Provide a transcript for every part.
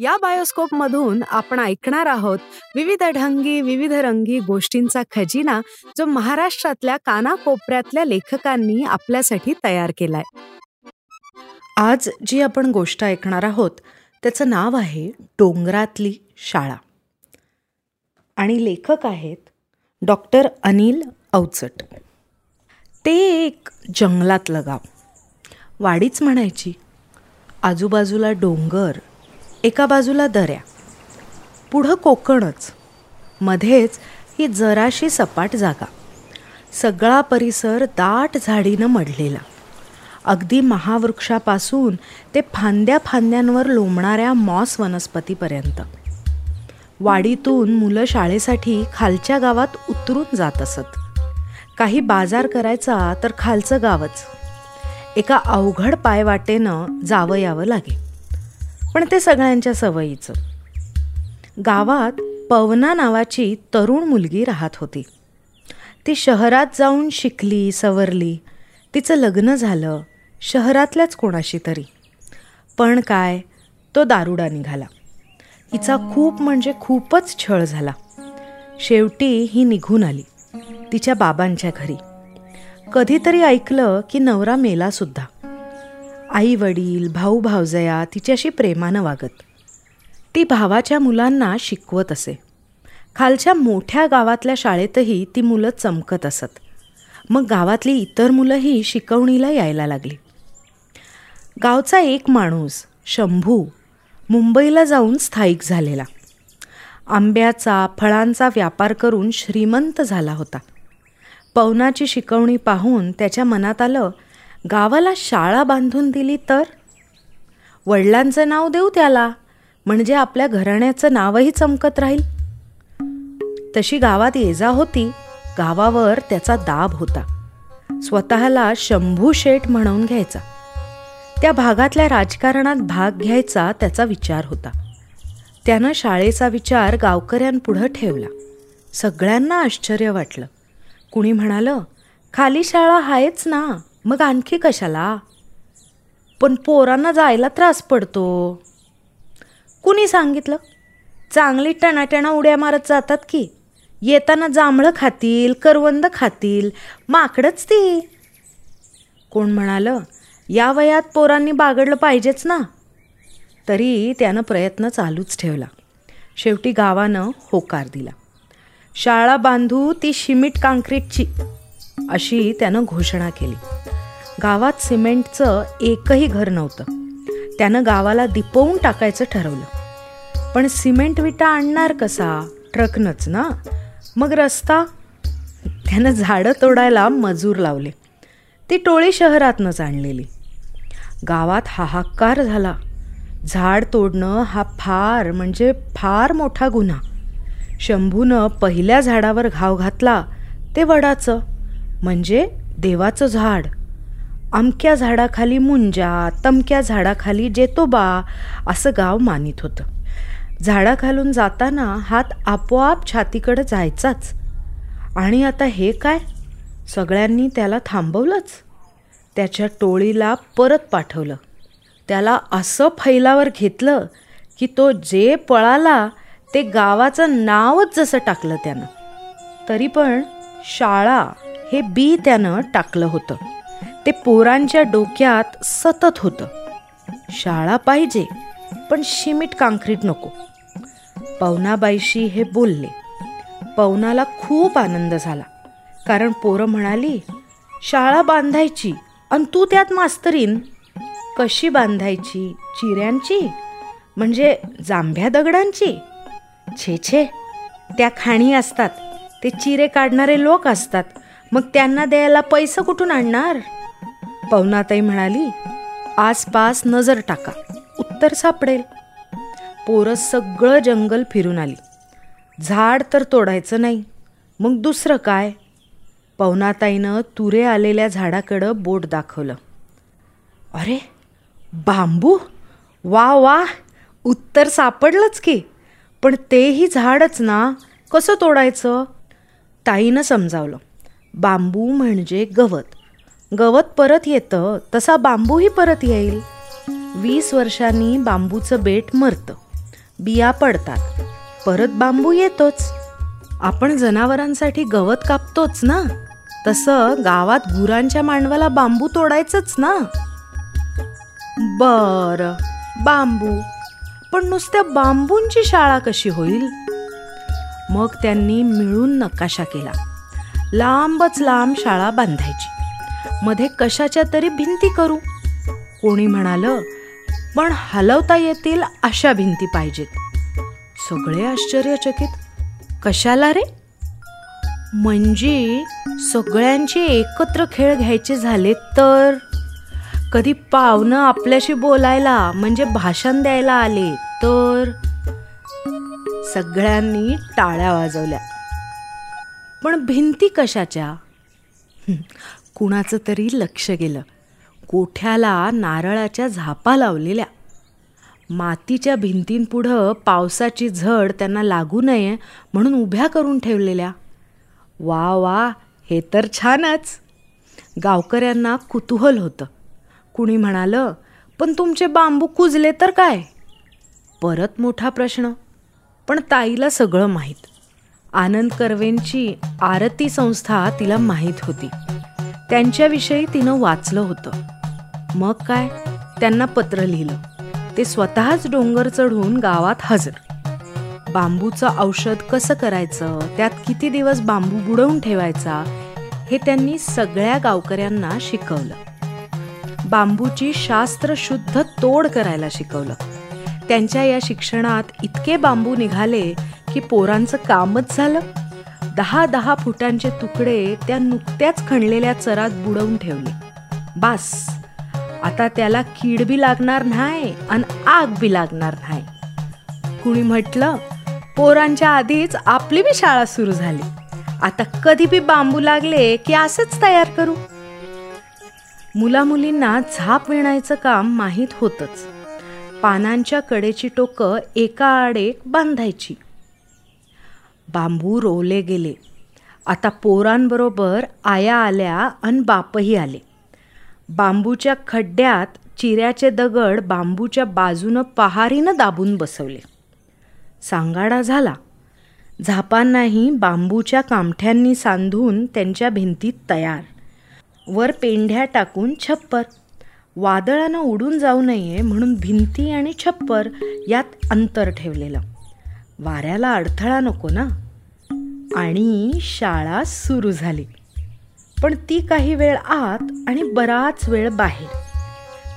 या बायोस्कोप मधून आपण ऐकणार आहोत विविध ढंगी विविध रंगी गोष्टींचा खजिना जो महाराष्ट्रातल्या कानाकोपऱ्यातल्या लेखकांनी आपल्यासाठी तयार केलाय. आज जी आपण गोष्ट ऐकणार आहोत त्याचं नाव आहे डोंगरातली शाळा. आणि लेखक आहेत डॉक्टर अनिल अवचट ते एक जंगलातलं गाव. वाडीच म्हणायची. आजूबाजूला डोंगर एका बाजूला दऱ्या. पुढं कोकणच. मध्येच ही जराशी सपाट जागा. सगळा परिसर दाट झाडीनं मढलेला अगदी महावृक्षापासून ते फांद्या फांद्यांवर लोंबणाऱ्या मॉस वनस्पतीपर्यंत. वाडीतून मुलं शाळेसाठी खालच्या गावात उतरून जात असत. काही बाजार करायचा तर खालचं गावच. एका अवघड पायवाटेनं जावं यावं लागे पण ते सगळ्यांच्या सवयीचं. गावात पवना नावाची तरुण मुलगी राहत होती. ती शहरात जाऊन शिकली सवरली. तिचं लग्न झालं शहरातल्याच कोणाशी तरी. पण काय तो दारुडा निघाला. हिचा खूप म्हणजे खूपच छळ झाला. शेवटी ही निघून आली तिच्या बाबांच्या घरी. कधीतरी ऐकलं की नवरा मेला सुद्धा. आई वडील भाऊ भावजया तिच्याशी प्रेमानं वागत. ती भावाच्या मुलांना शिकवत असे. खालच्या मोठ्या गावातल्या शाळेतही ती मुलं चमकत असत. मग गावातली इतर मुलंही शिकवणीला यायला लागली. गावचा एक माणूस शंभू मुंबईला जाऊन स्थायिक झालेला. आंब्याचा फळांचा व्यापार करून श्रीमंत झाला होता. पवनाची शिकवणी पाहून त्याच्या मनात आलं गावाला शाळा बांधून दिली तर? वडिलांचं नाव देऊ त्याला म्हणजे आपल्या घराण्याचं नावही चमकत राहील. तशी गावात येजा होती गावावर त्याचा दाब होता. स्वतःला शंभू शेठ म्हणून घ्यायचा. त्या भागातल्या राजकारणात भाग घ्यायचा त्याचा विचार होता. त्यानं शाळेचा विचार गावकऱ्यांपुढं ठेवला. सगळ्यांना आश्चर्य वाटलं. कुणी म्हणालं खाली शाळा आहेच ना. मग आणखी कशाला? पण पोरांना जायला त्रास पडतो. कुणी सांगितलं? चांगली टणाटणा उड्या मारत जातात की. येताना जांभळं खातील करवंद खातील माकडच ती. कोण म्हणालं या वयात पोरांनी बागडलं पाहिजेच ना. तरी त्यानं प्रयत्न चालूच ठेवला. शेवटी गावानं होकार दिला. शाळा बांधू ती शिमिट काँक्रीटची. अशी त्यानं घोषणा केली. गावात सिमेंटचं एकही घर नव्हतं. त्यानं गावाला दिपवून टाकायचं ठरवलं. पण सिमेंट विटा आणणार कसा? ट्रकनंच ना? मग रस्ता? त्यानं झाडं तोडायला मजूर लावले. ती टोळी शहरातनंच आणलेली. गावात हाहाकार झाला. झाड तोडणं हा फार म्हणजे फार मोठा गुन्हा. शंभूनं पहिल्या झाडावर घाव घातला ते वडाचं. म्हणजे देवाचं झाड. अमक्या झाडाखाली मुंजा तमक्या झाडाखाली जेतोबा असं गाव मानित होतं. झाडाखालून जाताना हात आपोआप छातीकडं जायचाच. आणि आता हे काय? सगळ्यांनी त्याला थांबवलंच. त्याच्या टोळीला परत पाठवलं. त्याला असं फैलावर घेतलं की तो जे पळाला ते गावाचं नावच जसं टाकलं त्यानं. तरी पण शाळा हे बी त्यानं टाकलं होतं. ते पोरांच्या डोक्यात सतत होतं. शाळा पाहिजे पण शिमिट काँक्रीट नको. पवनाबाईशी हे बोलले. पवनाला खूप आनंद झाला. कारण पोरं म्हणाली शाळा बांधायची आणि तू त्यात मास्तरीन. कशी बांधायची? चिऱ्यांची? म्हणजे जांभ्या दगडांची? छे छे. त्या खाणी असतात. ते चिरे काढणारे लोक असतात. मग त्यांना द्यायला पैसा कुठून आणणार? पवनाताई म्हणाली आसपास नजर टाका उत्तर सापडेल. पोरं सगळं जंगल फिरून आली. झाड तर तोडायचं नाही मग दुसरं काय? पवनाताईनं तुरे आलेल्या झाडाकडं बोट दाखवलं. अरे बांबू? वा वा उत्तर सापडलंच की. पण तेही झाडच ना कसं तोडायचं? ताईनं समजावलं. बांबू म्हणजे गवत. गवत परत येतं तसा बांबूही परत येईल. वीस वर्षांनी बांबूचं बेट मरतं. बिया पडतात. परत बांबू येतोच. आपण जनावरांसाठी गवत कापतोच ना? तसं गावात गुरांच्या मांडवाला बांबू तोडायचंच ना? बर बांबू. पण नुसत्या बांबूंची शाळा कशी होईल? मग त्यांनी मिळून नकाशा केला. लांबच लांब शाळा बांधायची. मध्ये कशाच्या तरी भिंती करू. कोणी म्हणालं पण हलवता येतील अशा भिंती पाहिजेत. सगळे आश्चर्यचकित कशाला रे? म्हणजे सगळ्यांचे एकत्र खेळ घ्यायचे झाले तर? कधी पाहुणं आपल्याशी बोलायला म्हणजे भाषण द्यायला आले तर? सगळ्यांनी टाळ्या वाजवल्या. पण भिंती कशाच्या? कुणाचं तरी लक्ष गेलं. कोठ्याला नारळाच्या झापा लावलेल्या? मातीच्या भिंतींपुढं पावसाची झड त्यांना लागू नये म्हणून उभ्या करून ठेवलेल्या. वा वा हे तर छानच. गावकऱ्यांना कुतूहल होतं. कुणी म्हणालं पण तुमचे बांबू कुजले तर काय? परत मोठा प्रश्न. पण ताईला सगळं माहीत. आनंद कर्वेंची आरती संस्था तिला माहीत होती. त्यांच्याविषयी तिनं वाचलं होतं. मग काय? त्यांना पत्र लिहिलं. ते स्वतःच डोंगर चढून गावात हजर. बांबूचं औषध कसं करायचं? त्यात किती दिवस बांबू बुडवून ठेवायचा? हे त्यांनी सगळ्या गावकऱ्यांना शिकवलं. बांबूची शास्त्रशुद्ध तोड करायला शिकवलं. त्यांच्या या शिक्षणात इतके बांबू निघाले की पोरांचं कामच झालं. दहा दहा फुटांचे तुकडे त्या नुकत्याच खणलेल्या चरात बुडवून ठेवले. बास आता त्याला कीड बी लागणार नाही आणि आग बी लागणार नाही. कुणी म्हटलं पोरांच्या आधीच आपली बी शाळा सुरू झाली. आता कधी बी बांबू लागले की असंच तयार करू. मुलामुलींना झाप विणायचं काम माहीत होतंच. पानांच्या कडेची टोकं एका आड एक बांधायची. बांबू रोवले गेले. आता पोरांबरोबर आया आल्या आणि बापही आले. बांबूच्या खड्ड्यात चिऱ्याचे दगड बांबूच्या बाजूनं पहारीनं दाबून बसवले. सांगाडा झाला. झापांनाही बांबूच्या कामठ्यांनी सांधून त्यांच्या भिंतीत तयार. वर पेंढ्या टाकून छप्पर. वादळानं उडून जाऊ नये म्हणून भिंती आणि छप्पर यात अंतर ठेवलेलं. वाऱ्याला अडथळा नको ना. आणि शाळा सुरू झाली. पण ती काही वेळ आत आणि बराच वेळ बाहेर.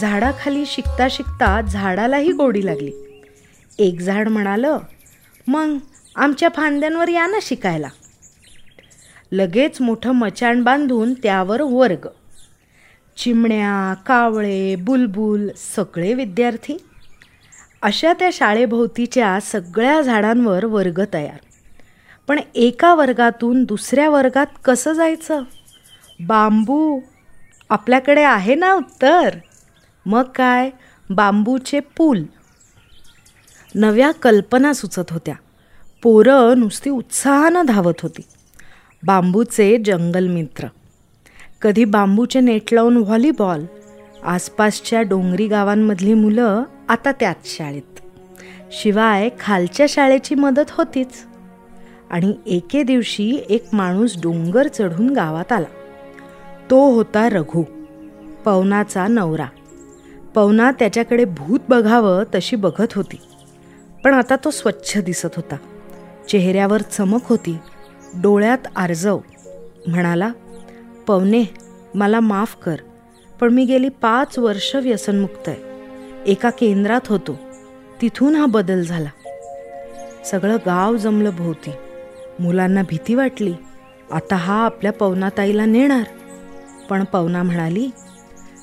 झाडाखाली शिकता शिकता झाडालाही गोडी लागली. एक झाड म्हणालं मग आमच्या फांद्यांवर या ना शिकायला. लगेच मोठं मचाण बांधून त्यावर वर्ग. चिमण्या कावळे बुलबुल सगळे विद्यार्थी अशा त्या शाळेभोवतीच्या सगळ्या झाडांवर वर्ग तयार. पण एका वर्गातून दुसऱ्या वर्गात कसं जायचं? बांबू आपल्याकडे आहे ना उत्तर? मग काय? बांबूचे पूल. नव्या कल्पना सुचत होत्या. पोरं नुसती उत्साहानं धावत होती. बांबूचे जंगल मित्र कधी बांबूचे नेट लावून व्हॉलीबॉल आसपासच्या डोंगरी गावांमधली मुलं आता त्याच शाळेत. शिवाय खालच्या शाळेची मदत होतीच. आणि एके दिवशी एक माणूस डोंगर चढून गावात आला. तो होता रघु पवनाचा नवरा. पवना त्याच्याकडे भूत बघावं तशी बघत होती. पण आता तो स्वच्छ दिसत होता. चेहऱ्यावर चमक होती. डोळ्यात आर्जव. म्हणाला पवने मला माफ कर. पण मी गेली पाच वर्ष व्यसनमुक्त आहे. एका केंद्रात होतो. तिथून हा बदल झाला. सगळं गाव जमलं भोवती. मुलांना भीती वाटली. आता हा आपल्या पवनाताईला नेणार. पण पवना म्हणाली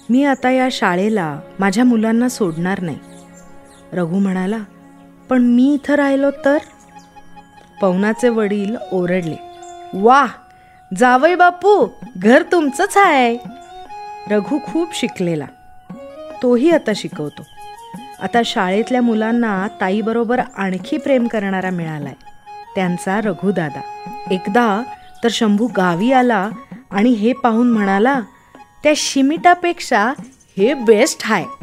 मी आता या शाळेला माझ्या मुलांना सोडणार नाही. रघु म्हणाला पण मी इथं राहिलो तर? पवनाचे वडील ओरडले वा जावई बापू घर तुमचंच आहे. रघु खूप शिकलेला. तोही आता शिकवतो. आता शाळेतल्या मुलांना ताईबरोबर आणखी प्रेम करणारा मिळालाय. त्यांचा रघुदादा एकदा तर शंभू गावी आला आणि हे पाहून म्हणाला त्या शिमिटापेक्षा हे बेस्ट आहे